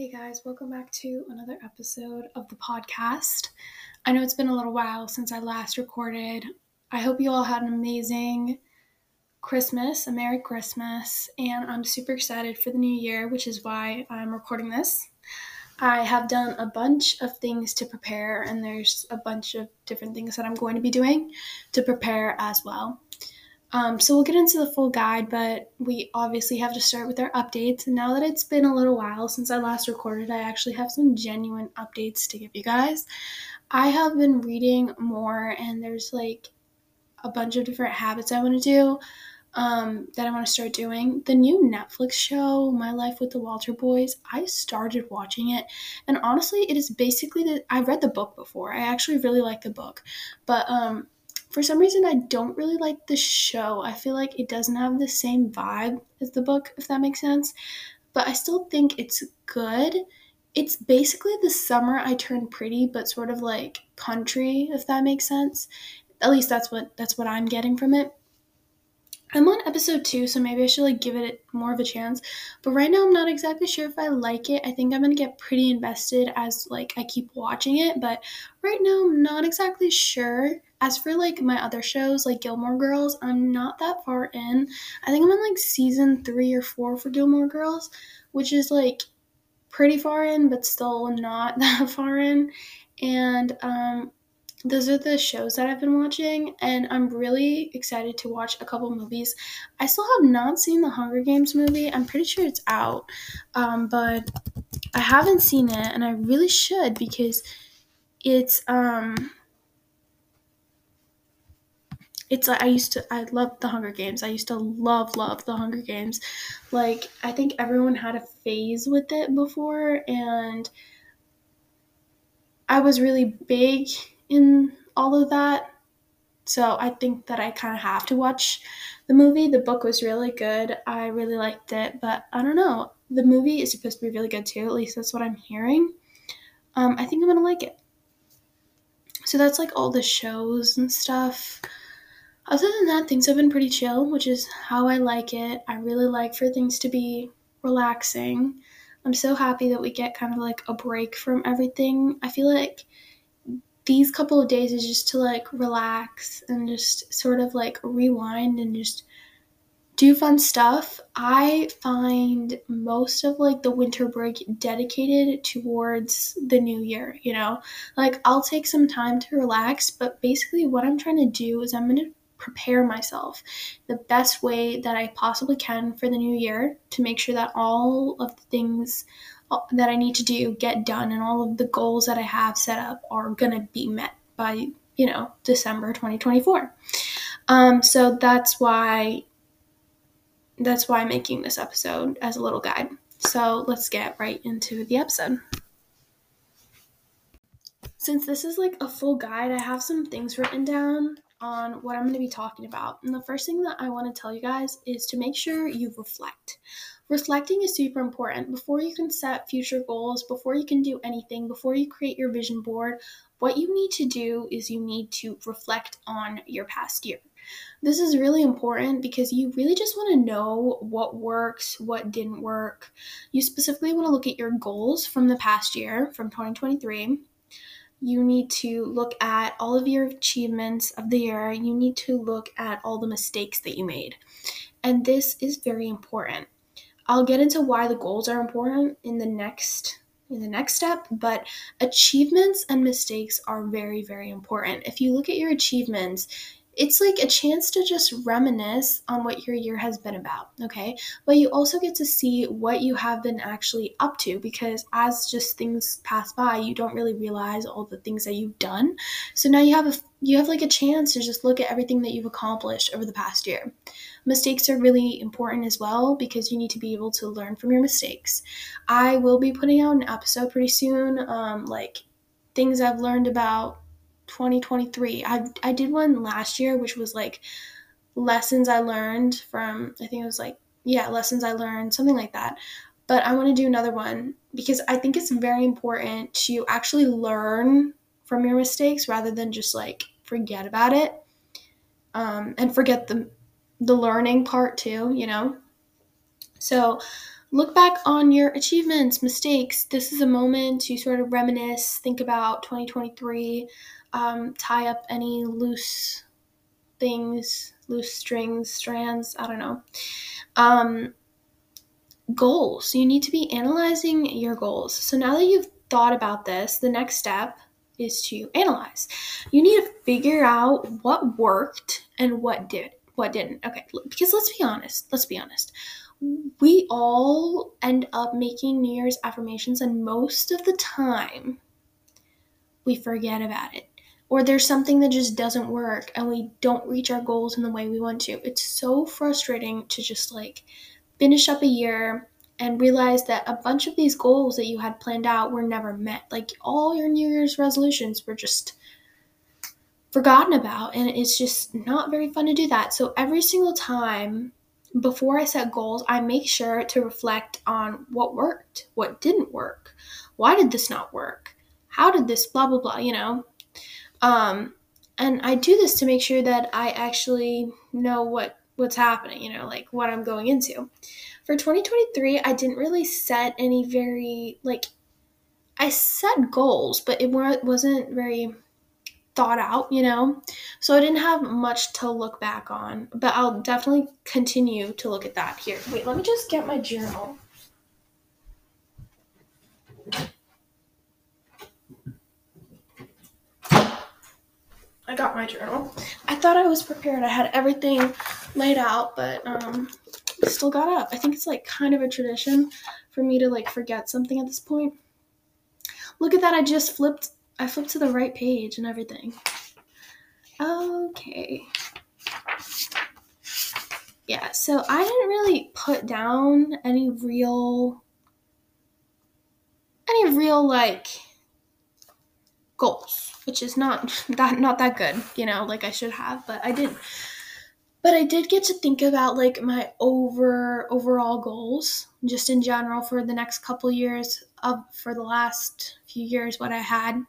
Hey guys, welcome back to another episode of the podcast. I know it's been a little while since I last recorded. I hope you all had an amazing Christmas, a Merry Christmas, and I'm super excited for the new year, which is why I'm recording this. I have done a bunch of things to prepare, and there's a bunch of different things that I'm going to be doing to prepare as well. Um, so we'll get into the full guide, but we obviously have to start with our updates. And now that it's been a little while since I last recorded, I actually have some genuine updates to give you guys. I have been reading more, and there's like a bunch of different habits I want to do um, that I want to start doing. The new Netflix show, My Life with the Walter Boys, I started watching it, and honestly, it is basically the. I read the book before. I actually really like the book, but um, for some reason I don't really like the show. I feel like it doesn't have the same vibe as the book, if that makes sense. But I still think it's good. It's basically the summer I turned pretty, but sort of like country, if that makes sense. At least that's what that's what I'm getting from it. I'm on episode two, so maybe I should like give it more of a chance. But right now, I'm not exactly sure if I like it. I think I'm gonna get pretty invested as like I keep watching it. But right now, I'm not exactly sure. As for like my other shows, like Gilmore Girls, I'm not that far in. I think I'm on like season three or four for Gilmore Girls, which is like pretty far in, but still not that far in. And um, those are the shows that I've been watching, and I'm really excited to watch a couple movies. I still have not seen the Hunger Games movie. I'm pretty sure it's out, um, but I haven't seen it, and I really should because it's um it's like I used to I love the Hunger Games. I used to love love the Hunger Games. Like I think everyone had a phase with it before and I was really big in all of that. So I think that I kind of have to watch the movie. The book was really good. I really liked it, but I don't know. The movie is supposed to be really good too. At least that's what I'm hearing. Um, I think I'm gonna like it. So that's like all the shows and stuff. Other than that, things have been pretty chill, which is how I like it. I really like for things to be relaxing. I'm so happy that we get kind of like a break from everything. I feel like these couple of days is just to like relax and just sort of like rewind and just do fun stuff. I find most of like the winter break dedicated towards the new year, you know? Like I'll take some time to relax, but basically what I'm trying to do is I'm going to prepare myself the best way that I possibly can for the new year to make sure that all of the things that I need to do get done and all of the goals that I have set up are going to be met by, you know, December 2024. Um, so that's why that's why I'm making this episode as a little guide. So let's get right into the episode. Since this is like a full guide, I have some things written down on what I'm going to be talking about. And the first thing that I want to tell you guys is to make sure you reflect. Reflecting is super important. Before you can set future goals, before you can do anything, before you create your vision board, what you need to do is you need to reflect on your past year. This is really important because you really just want to know what works, what didn't work. You specifically want to look at your goals from the past year, from 2023 you need to look at all of your achievements of the year. You need to look at all the mistakes that you made. And this is very important. I'll get into why the goals are important in the next in the next step, but achievements and mistakes are very very important. If you look at your achievements, it's like a chance to just reminisce on what your year has been about, okay? But you also get to see what you have been actually up to because as just things pass by, you don't really realize all the things that you've done. So now you have a you have like a chance to just look at everything that you've accomplished over the past year. Mistakes are really important as well because you need to be able to learn from your mistakes. I will be putting out an episode pretty soon, um, like things I've learned about 2023. I I did one last year which was like lessons I learned from I think it was like yeah, lessons I learned, something like that. But I want to do another one because I think it's very important to actually learn from your mistakes rather than just like forget about it. Um, and forget the the learning part too, you know. So look back on your achievements, mistakes. This is a moment to sort of reminisce, think about 2023, um, tie up any loose things, loose strings, strands, I don't know. Um, goals. You need to be analyzing your goals. So now that you've thought about this, the next step is to analyze. You need to figure out what worked and what did, what didn't. Okay, because let's be honest. Let's be honest. We all end up making New Year's affirmations, and most of the time, we forget about it. Or there's something that just doesn't work and we don't reach our goals in the way we want to. It's so frustrating to just like finish up a year and realize that a bunch of these goals that you had planned out were never met. Like all your New Year's resolutions were just forgotten about, and it's just not very fun to do that. So every single time before I set goals, I make sure to reflect on what worked, what didn't work, why did this not work, how did this blah blah blah, you know. Um, and I do this to make sure that I actually know what what's happening, you know, like what I'm going into. For 2023, I didn't really set any very, like, I set goals, but it wasn't very thought out, you know? So I didn't have much to look back on, but I'll definitely continue to look at that here. Wait, let me just get my journal. I got my journal. I thought I was prepared. I had everything laid out, but um still got up. I think it's like kind of a tradition for me to like forget something at this point. Look at that. I just flipped I flipped to the right page and everything. Okay. Yeah, so I didn't really put down any real any real like goals, which is not that not that good, you know, like I should have, but I didn't. But I did get to think about like my over overall goals, just in general for the next couple years of for the last few years what I had.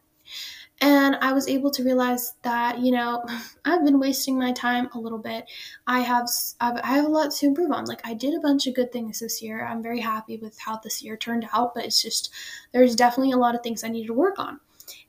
And I was able to realize that, you know, I've been wasting my time a little bit. I have I've, I have a lot to improve on. Like I did a bunch of good things this year. I'm very happy with how this year turned out, but it's just there's definitely a lot of things I need to work on.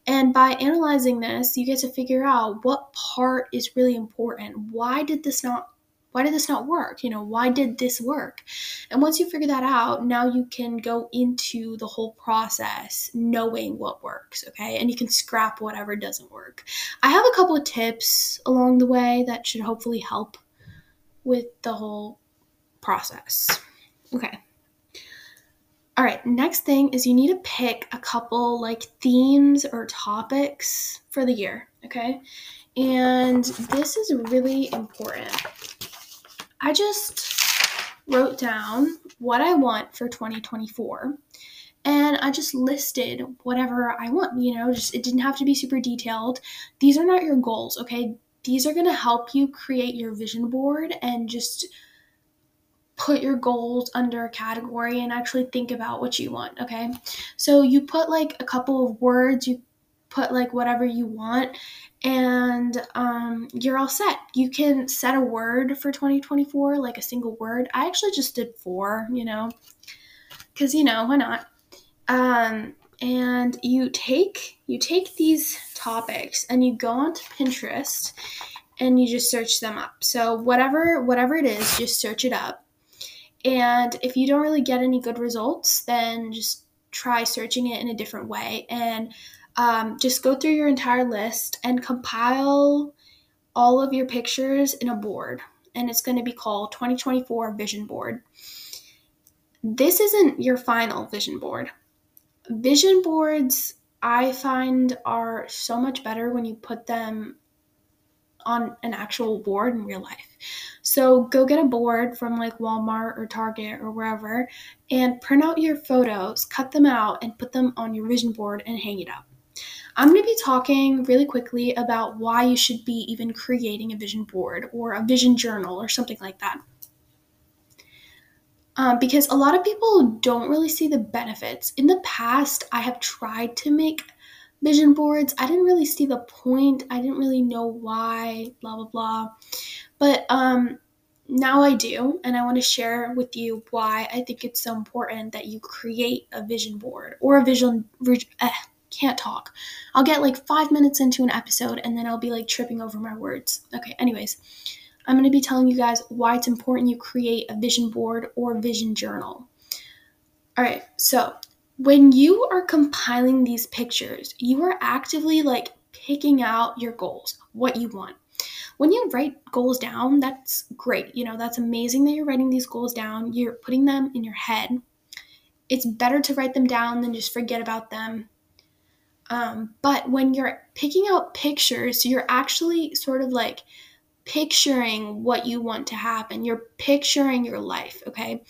And by analyzing this, you get to figure out what part is really important. Why did this not why did this not work? You know, why did this work? And once you figure that out, now you can go into the whole process knowing what works, okay? And you can scrap whatever doesn't work. I have a couple of tips along the way that should hopefully help with the whole process. Okay. All right, next thing is you need to pick a couple like themes or topics for the year, okay? And this is really important. I just wrote down what I want for 2024 and I just listed whatever I want, you know, just it didn't have to be super detailed. These are not your goals, okay? These are going to help you create your vision board and just put your goals under a category and actually think about what you want, okay? So you put like a couple of words, you put like whatever you want, and um, you're all set. You can set a word for 2024, like a single word. I actually just did four, you know, because you know why not? Um, and you take you take these topics and you go onto Pinterest and you just search them up. So whatever whatever it is, just search it up and if you don't really get any good results, then just try searching it in a different way and um, just go through your entire list and compile all of your pictures in a board. And it's going to be called 2024 Vision Board. This isn't your final vision board. Vision boards, I find, are so much better when you put them on an actual board in real life. So go get a board from like Walmart or Target or wherever and print out your photos, cut them out, and put them on your vision board and hang it up. I'm going to be talking really quickly about why you should be even creating a vision board or a vision journal or something like that. Um, because a lot of people don't really see the benefits. In the past, I have tried to make vision boards. I didn't really see the point. I didn't really know why, blah, blah, blah. But um, now I do, and I want to share with you why I think it's so important that you create a vision board or a vision. Eh, can't talk. I'll get like five minutes into an episode and then I'll be like tripping over my words. Okay, anyways, I'm going to be telling you guys why it's important you create a vision board or vision journal. All right, so when you are compiling these pictures, you are actively like picking out your goals, what you want when you write goals down, that's great. You know, that's amazing that you're writing these goals down. You're putting them in your head. It's better to write them down than just forget about them. Um, but when you're picking out pictures, you're actually sort of like picturing what you want to happen. You're picturing your life, okay?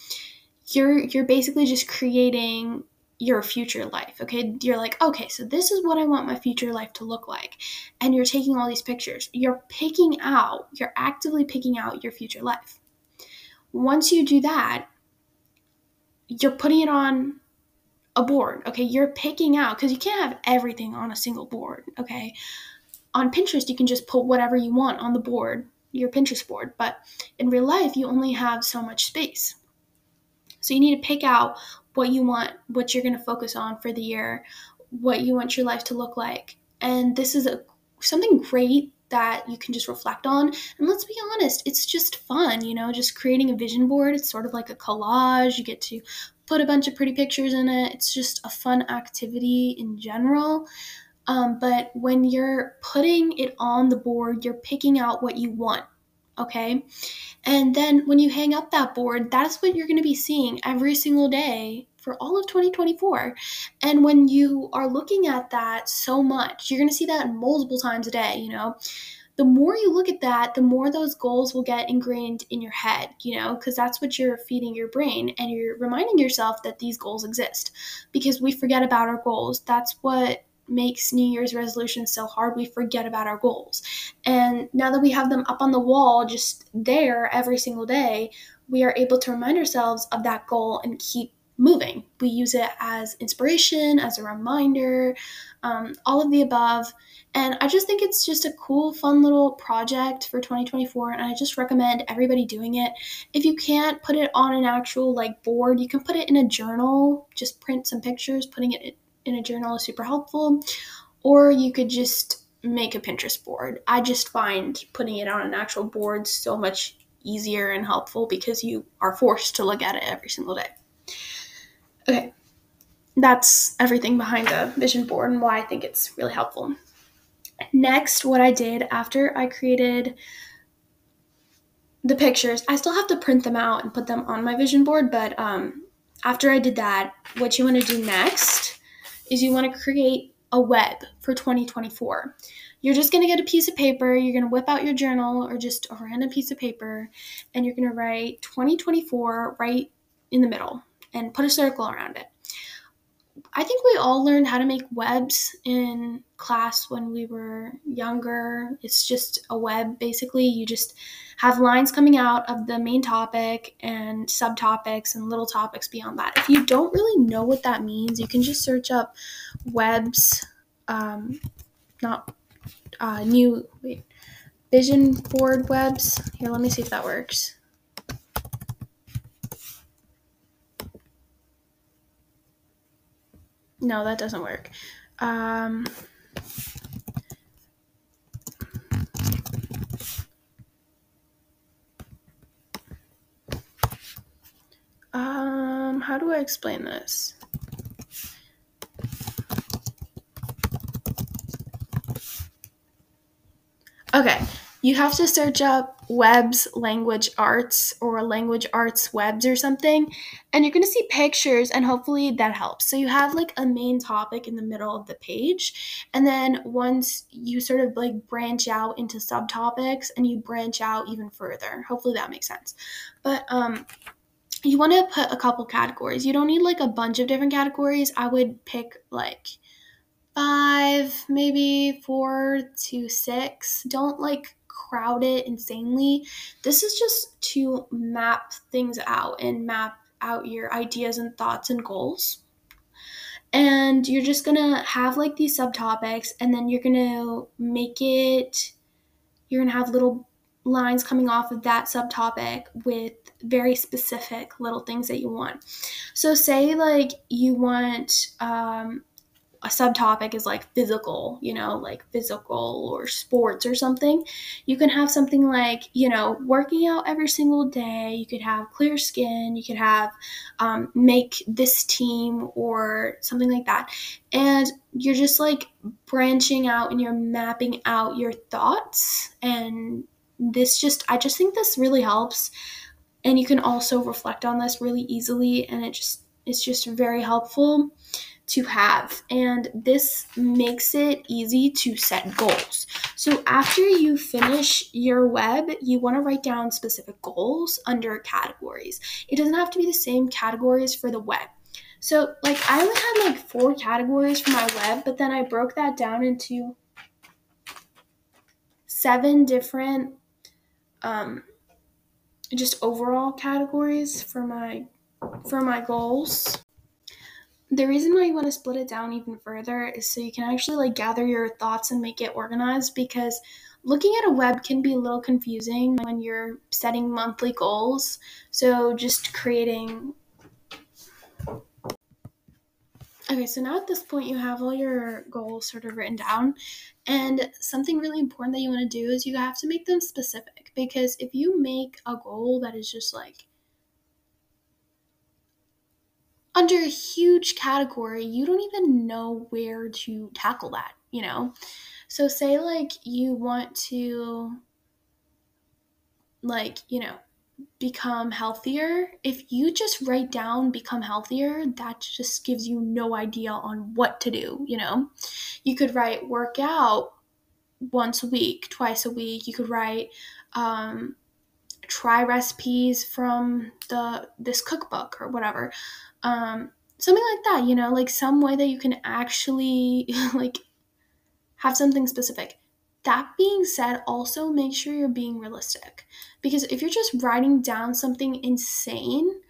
You're you're basically just creating your future life. Okay. You're like, okay, so this is what I want my future life to look like. And you're taking all these pictures. You're picking out, you're actively picking out your future life. Once you do that, you're putting it on a board. Okay. You're picking out, because you can't have everything on a single board. Okay. On Pinterest, you can just put whatever you want on the board, your Pinterest board. But in real life, you only have so much space. So you need to pick out what you want, what you're going to focus on for the year, what you want your life to look like. And this is a something great that you can just reflect on. And let's be honest, it's just fun, you know, just creating a vision board. It's sort of like a collage. You get to put a bunch of pretty pictures in it. It's just a fun activity in general. Um, but when you're putting it on the board, you're picking out what you want okay? And then when you hang up that board, that's what you're going to be seeing every single day for all of 2024. And when you are looking at that so much, you're going to see that multiple times a day, you know? The more you look at that, the more those goals will get ingrained in your head, you know, because that's what you're feeding your brain and you're reminding yourself that these goals exist because we forget about our goals. That's what makes New Year's resolutions so hard, we forget about our goals. And now that we have them up on the wall, just there every single day, we are able to remind ourselves of that goal and keep moving. We use it as inspiration, as a reminder, um, all of the above. And I just think it's just a cool, fun little project for 2024. And I just recommend everybody doing it. If you can't put it on an actual like board, you can put it in a journal, just print some pictures, putting it in a journal is super helpful. Or you could just make a Pinterest board. I just find putting it on an actual board so much easier and helpful because you are forced to look at it every single day. Okay, that's everything behind the vision board and why I think it's really helpful. Next, what I did after I created the pictures, I still have to print them out and put them on my vision board, but um, after I did that, what you want to do next is you want to create a web for 2024. You're just going to get a piece of paper, you're going to whip out your journal or just a random piece of paper, and you're going to write 2024 right in the middle and put a circle around it. I think we all learned how to make webs in class when we were younger. It's just a web, basically. You just have lines coming out of the main topic and subtopics and little topics beyond that. If you don't really know what that means, you can just search up webs, um, not uh, new, wait, vision board webs. Here, let me see if that works. No, that doesn't work. Um, um, how do I explain this? Okay, you have to search up webs language arts or language arts webs or something and you're going to see pictures and hopefully that helps. So you have like a main topic in the middle of the page and then once you sort of like branch out into subtopics and you branch out even further. Hopefully that makes sense. But um you want to put a couple categories. You don't need like a bunch of different categories. I would pick like five maybe four to six. Don't like crowd it insanely. This is just to map things out and map out your ideas and thoughts and goals. And you're just gonna have like these subtopics, and then you're gonna make it, you're gonna have little lines coming off of that subtopic with very specific little things that you want. So, say like you want um, a subtopic is like physical, you know, like physical or sports or something, you can have something like, you know, working out every single day. You could have clear skin. You could have um, make this team or something like that. And you're just like branching out and you're mapping out your thoughts. And this just, I just think this really helps. And you can also reflect on this really easily. And it just, it's just very helpful to have, and this makes it easy to set goals. So, after you finish your web, you want to write down specific goals under categories. It doesn't have to be the same categories for the web. So, like, I only had like four categories for my web, but then I broke that down into seven different, um, just overall categories for my for my goals the reason why you want to split it down even further is so you can actually like gather your thoughts and make it organized because looking at a web can be a little confusing when you're setting monthly goals. So just creating Okay, so now at this point you have all your goals sort of written down. And something really important that you want to do is you have to make them specific because if you make a goal that is just like under a huge category, you don't even know where to tackle that, you know? So, say like you want to, like, you know, become healthier. If you just write down become healthier, that just gives you no idea on what to do, you know? You could write work out once a week, twice a week. You could write, um, try recipes from the this cookbook or whatever um, something like that you know like some way that you can actually like have something specific. That being said also make sure you're being realistic. Because if you're just writing down something insane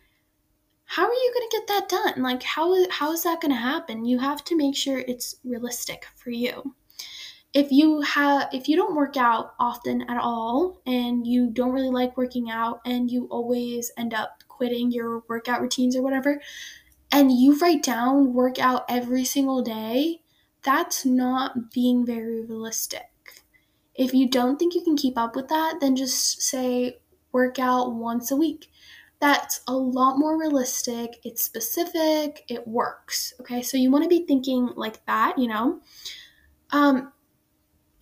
how are you going to get that done? Like how, how is that going to happen? You have to make sure it's realistic for you. If you have if you don't work out often at all and you don't really like working out and you always end up quitting your workout routines or whatever and you write down workout every single day that's not being very realistic. If you don't think you can keep up with that then just say workout once a week. That's a lot more realistic it's specific it works okay? So you want to be thinking like that you know? Um,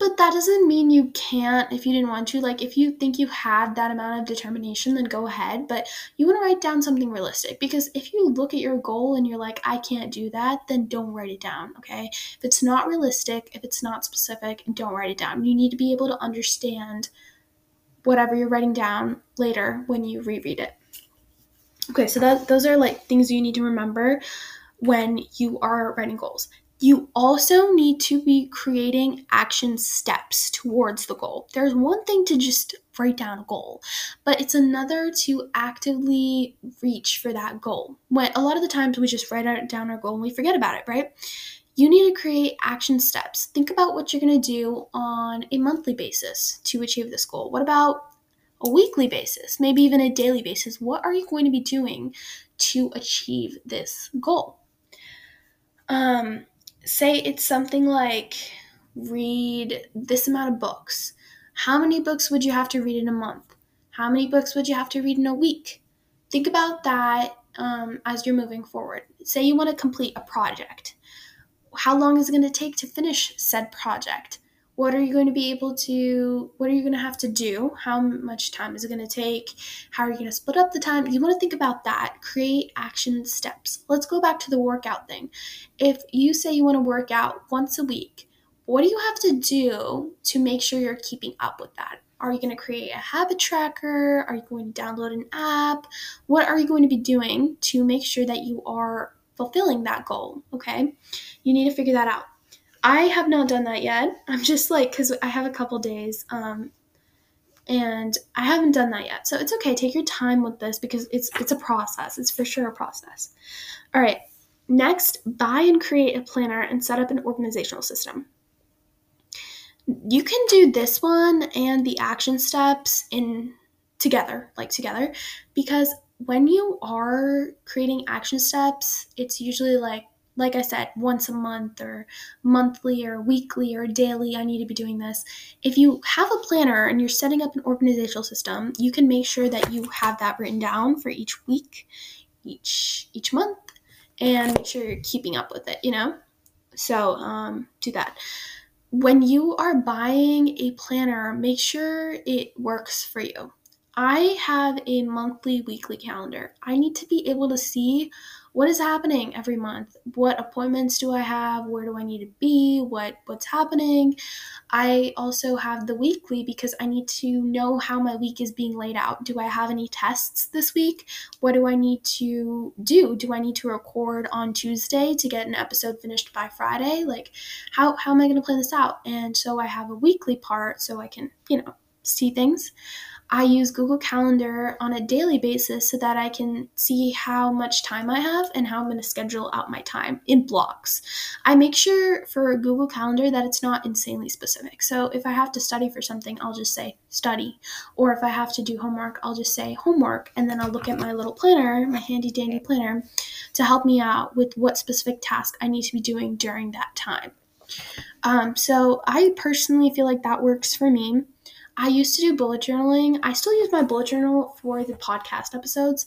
but that doesn't mean you can't if you didn't want to. Like, if you think you have that amount of determination, then go ahead. But you want to write down something realistic because if you look at your goal and you're like, I can't do that, then don't write it down, okay? If it's not realistic, if it's not specific, don't write it down. You need to be able to understand whatever you're writing down later when you reread it. Okay, so that those are like things you need to remember when you are writing goals you also need to be creating action steps towards the goal. There's one thing to just write down a goal, but it's another to actively reach for that goal. When a lot of the times we just write down our goal and we forget about it, right? You need to create action steps. Think about what you're going to do on a monthly basis to achieve this goal. What about a weekly basis, maybe even a daily basis? What are you going to be doing to achieve this goal? Um, say it's something like read this amount of books. How many books would you have to read in a month? How many books would you have to read in a week? Think about that um, as you're moving forward. Say you want to complete a project. How long is it going to take to finish said project? What are you going to be able to what are you going to have to do? How much time is it going to take? How are you going to split up the time? You want to think about that. Create action steps. Let's go back to the workout thing. If you say you want to work out once a week what do you have to do to make sure you're keeping up with that? Are you going to create a habit tracker? Are you going to download an app? What are you going to be doing to make sure that you are fulfilling that goal okay? You need to figure that out I have not done that yet. I'm just like, because I have a couple days, um, and I haven't done that yet. So it's okay. Take your time with this because it's it's a process. It's for sure a process. All right. Next, buy and create a planner and set up an organizational system. you can do this one and the action steps in together, like together, because when you are creating action steps, it's usually like like I said, once a month or monthly or weekly or daily, I need to be doing this. If you have a planner and you're setting up an organizational system, you can make sure that you have that written down for each week, each each month, and make sure you're keeping up with it, you know? So um, do that. When you are buying a planner, make sure it works for you. I have a monthly, weekly calendar. I need to be able to see what is happening every month? What appointments do i have? Where do i need to be? What what's happening? I also have the weekly because i need to know how my week is being laid out. Do i have any tests this week? What do i need to do? Do i need to record on tuesday to get an episode finished by friday? Like how, how am i going to plan this out? And so i have a weekly part so i can you know see things I use Google Calendar on a daily basis so that I can see how much time I have and how I'm going to schedule out my time in blocks. I make sure for Google Calendar that it's not insanely specific. So if I have to study for something, I'll just say study. Or if I have to do homework, I'll just say homework. And then I'll look at my little planner, my handy dandy planner, to help me out with what specific task I need to be doing during that time. Um, so I personally feel like that works for me. I used to do bullet journaling. I still use my bullet journal for the podcast episodes,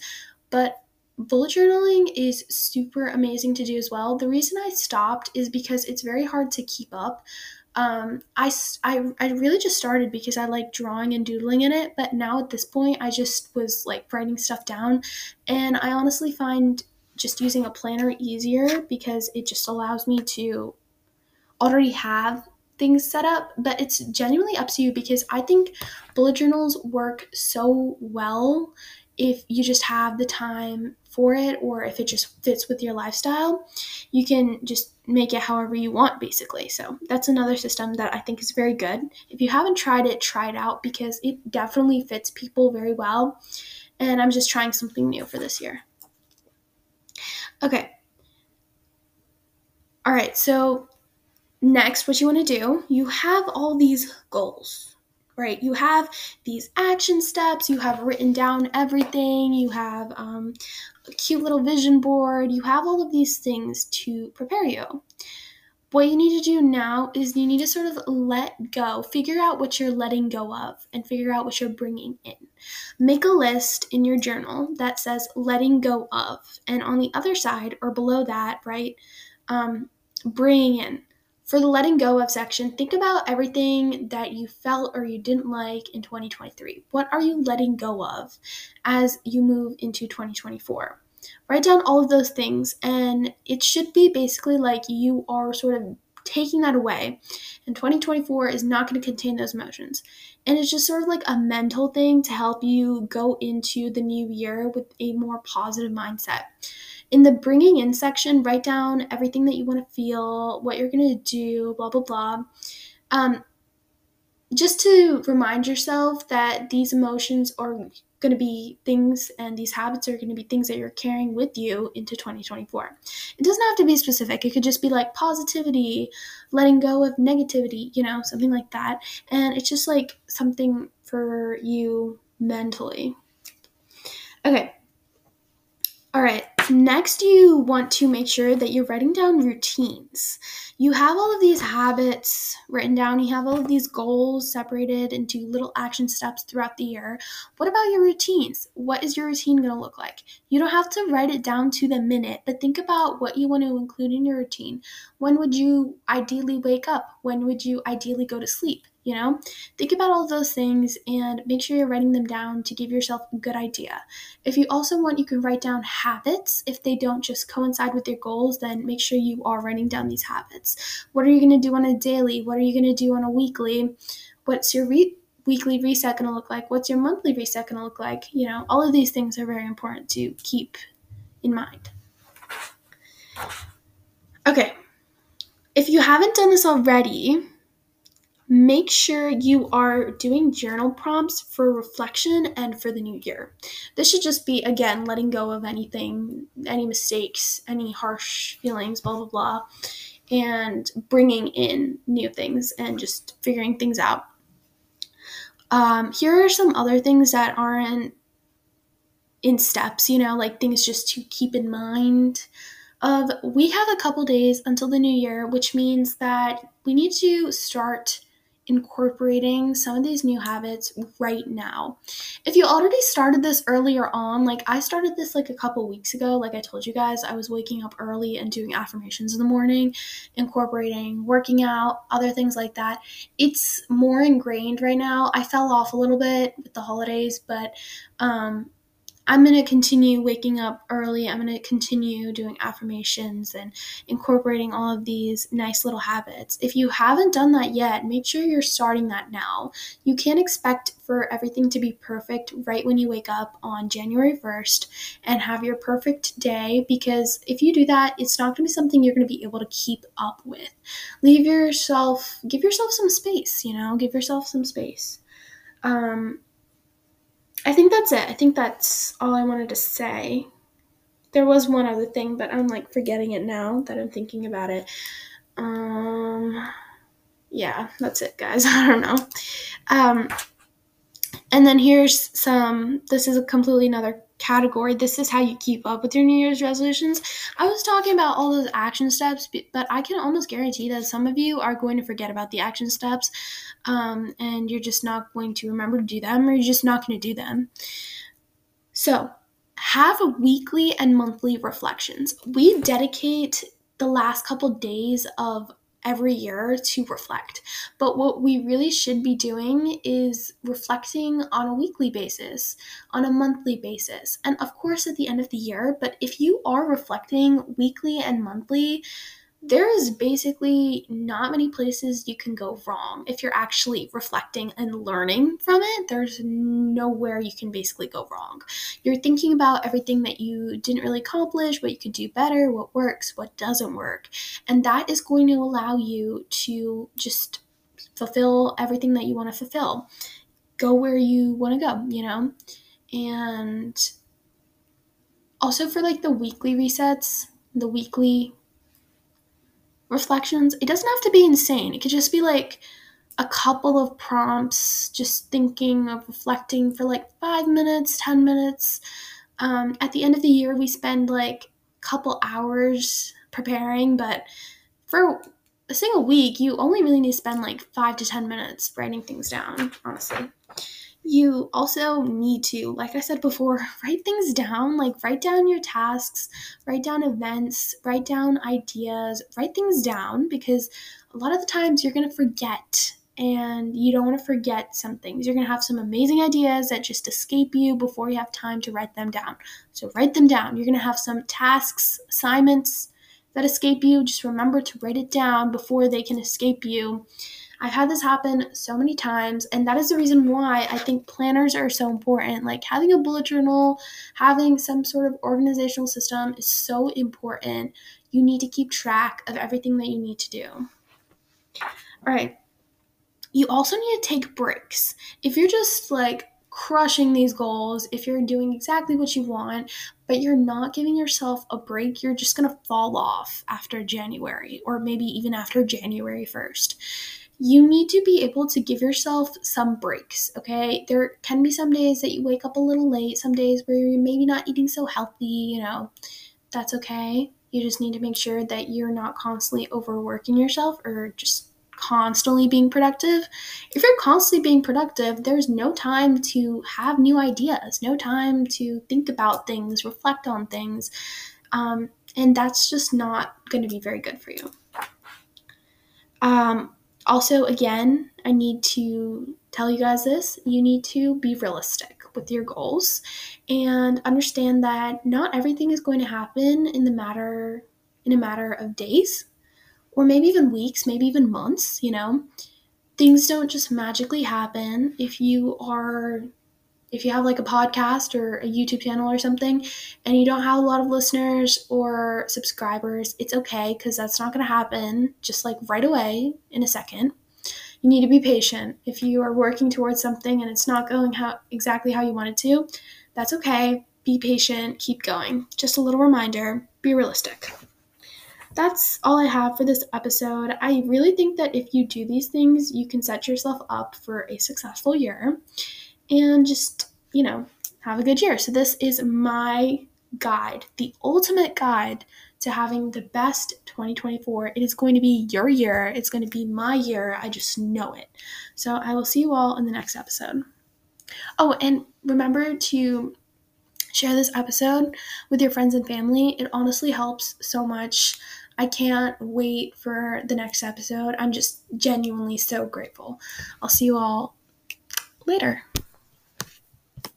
but bullet journaling is super amazing to do as well. The reason I stopped is because it's very hard to keep up. Um, I, I, I really just started because I like drawing and doodling in it, but now at this point, I just was like writing stuff down. And I honestly find just using a planner easier because it just allows me to already have things set up, but it's genuinely up to you because I think bullet journals work so well if you just have the time for it or if it just fits with your lifestyle. You can just make it however you want, basically. So that's another system that I think is very good. If you haven't tried it, try it out because it definitely fits people very well. And I'm just trying something new for this year. Okay. All right, so Next, what you want to do, you have all these goals, right? You have these action steps, you have written down everything, you have um, a cute little vision board, you have all of these things to prepare you. What you need to do now is you need to sort of let go, figure out what you're letting go of, and figure out what you're bringing in. Make a list in your journal that says letting go of, and on the other side or below that, right, um, bringing in for the letting go of section, think about everything that you felt or you didn't like in 2023. What are you letting go of as you move into 2024? Write down all of those things, and it should be basically like you are sort of taking that away. And 2024 is not going to contain those emotions. And it's just sort of like a mental thing to help you go into the new year with a more positive mindset. In the bringing in section, write down everything that you want to feel, what you're going to do, blah, blah, blah. Um, just to remind yourself that these emotions are going to be things and these habits are going to be things that you're carrying with you into 2024. It doesn't have to be specific. It could just be like positivity, letting go of negativity, you know, something like that. And it's just like something for you mentally. Okay. All right. Next, you want to make sure that you're writing down routines. You have all of these habits written down, you have all of these goals separated into little action steps throughout the year. What about your routines? What is your routine going to look like? You don't have to write it down to the minute, but think about what you want to include in your routine. When would you ideally wake up? When would you ideally go to sleep? You know? Think about all those things and make sure you're writing them down to give yourself a good idea. If you also want you can write down habits. If they don't just coincide with your goals then make sure you are writing down these habits. What are you going to do on a daily? What are you going to do on a weekly? What's your re- weekly reset going to look like? What's your monthly reset going to look like? You know all of these things are very important to keep in mind. Okay. If you haven't done this already make sure you are doing journal prompts for reflection and for the new year. This should just be, again, letting go of anything, any mistakes, any harsh feelings, blah, blah, blah. and bringing in new things and just figuring things out. Um, here are some other things that aren't in steps, you know, like things just to keep in mind of we have a couple days until the new year, which means that we need to start incorporating some of these new habits right now. If you already started this earlier on, like I started this like a couple weeks ago, like I told you guys, I was waking up early and doing affirmations in the morning, incorporating working out, other things like that. It's more ingrained right now. I fell off a little bit with the holidays, but um I'm going to continue waking up early. I'm going to continue doing affirmations and incorporating all of these nice little habits. If you haven't done that yet, make sure you're starting that now. You can't expect for everything to be perfect right when you wake up on January 1st and have your perfect day because if you do that, it's not going to be something you're going to be able to keep up with. Leave yourself, give yourself some space, you know, give yourself some space. Um, I think that's it. I think that's all I wanted to say. There was one other thing, but I'm like forgetting it now that I'm thinking about it. Um, yeah, that's it, guys. I don't know. Um, and then here's some. This is a completely another category. This is how you keep up with your New Year's resolutions. I was talking about all those action steps, but I can almost guarantee that some of you are going to forget about the action steps um, and you're just not going to remember to do them or you're just not going to do them. So, have weekly and monthly reflections. We dedicate the last couple days of every year to reflect. But what we really should be doing is reflecting on a weekly basis, on a monthly basis, and of course at the end of the year. But if you are reflecting weekly and monthly, there is basically not many places you can go wrong if you're actually reflecting and learning from it. There's nowhere you can basically go wrong. You're thinking about everything that you didn't really accomplish, what you could do better, what works, what doesn't work. And that is going to allow you to just fulfill everything that you want to fulfill. Go where you want to go, you know? And also for like the weekly resets, the weekly reflections. It doesn't have to be insane. It could just be like a couple of prompts, just thinking of reflecting for like five minutes, 10 minutes. Um, at the end of the year, we spend like a couple hours preparing, but for a single week, you only really need to spend like five to 10 minutes writing things down, honestly you also need to, like I said before, write things down. Like, write down your tasks, write down events, write down ideas, write things down because a lot of the times you're going to forget and you don't want to forget some things. You're going to have some amazing ideas that just escape you before you have time to write them down. So, write them down. You're going to have some tasks, assignments that escape you. Just remember to write it down before they can escape you. I've had this happen so many times, and that is the reason why I think planners are so important. Like having a bullet journal, having some sort of organizational system is so important. You need to keep track of everything that you need to do. All right. You also need to take breaks. If you're just like crushing these goals, if you're doing exactly what you want, but you're not giving yourself a break, you're just going to fall off after January or maybe even after January 1st you need to be able to give yourself some breaks, okay? There can be some days that you wake up a little late, some days where you're maybe not eating so healthy, you know, that's okay. You just need to make sure that you're not constantly overworking yourself or just constantly being productive. If you're constantly being productive, there's no time to have new ideas, no time to think about things, reflect on things. Um, and that's just not going to be very good for you. Um, also, again, I need to tell you guys this. You need to be realistic with your goals and understand that not everything is going to happen in the matter in a matter of days or maybe even weeks maybe even months you know? Things don't just magically happen if you are if you have like a podcast or a YouTube channel or something and you don't have a lot of listeners or subscribers, it's okay because that's not going to happen just like right away in a second. You need to be patient. If you are working towards something and it's not going how exactly how you want it to, that's okay. Be patient, keep going. Just a little reminder, be realistic. that's all I have for this episode. I really think that if you do these things, you can set yourself up for a successful year and just, you know, have a good year. So, this is my guide, the ultimate guide to having the best 2024. It is going to be your year. It's going to be my year. I just know it. So I will see you all in the next episode. Oh, and remember to share this episode with your friends and family. It honestly helps so much. I can't wait for the next episode. I'm just genuinely so grateful. I'll see you all later.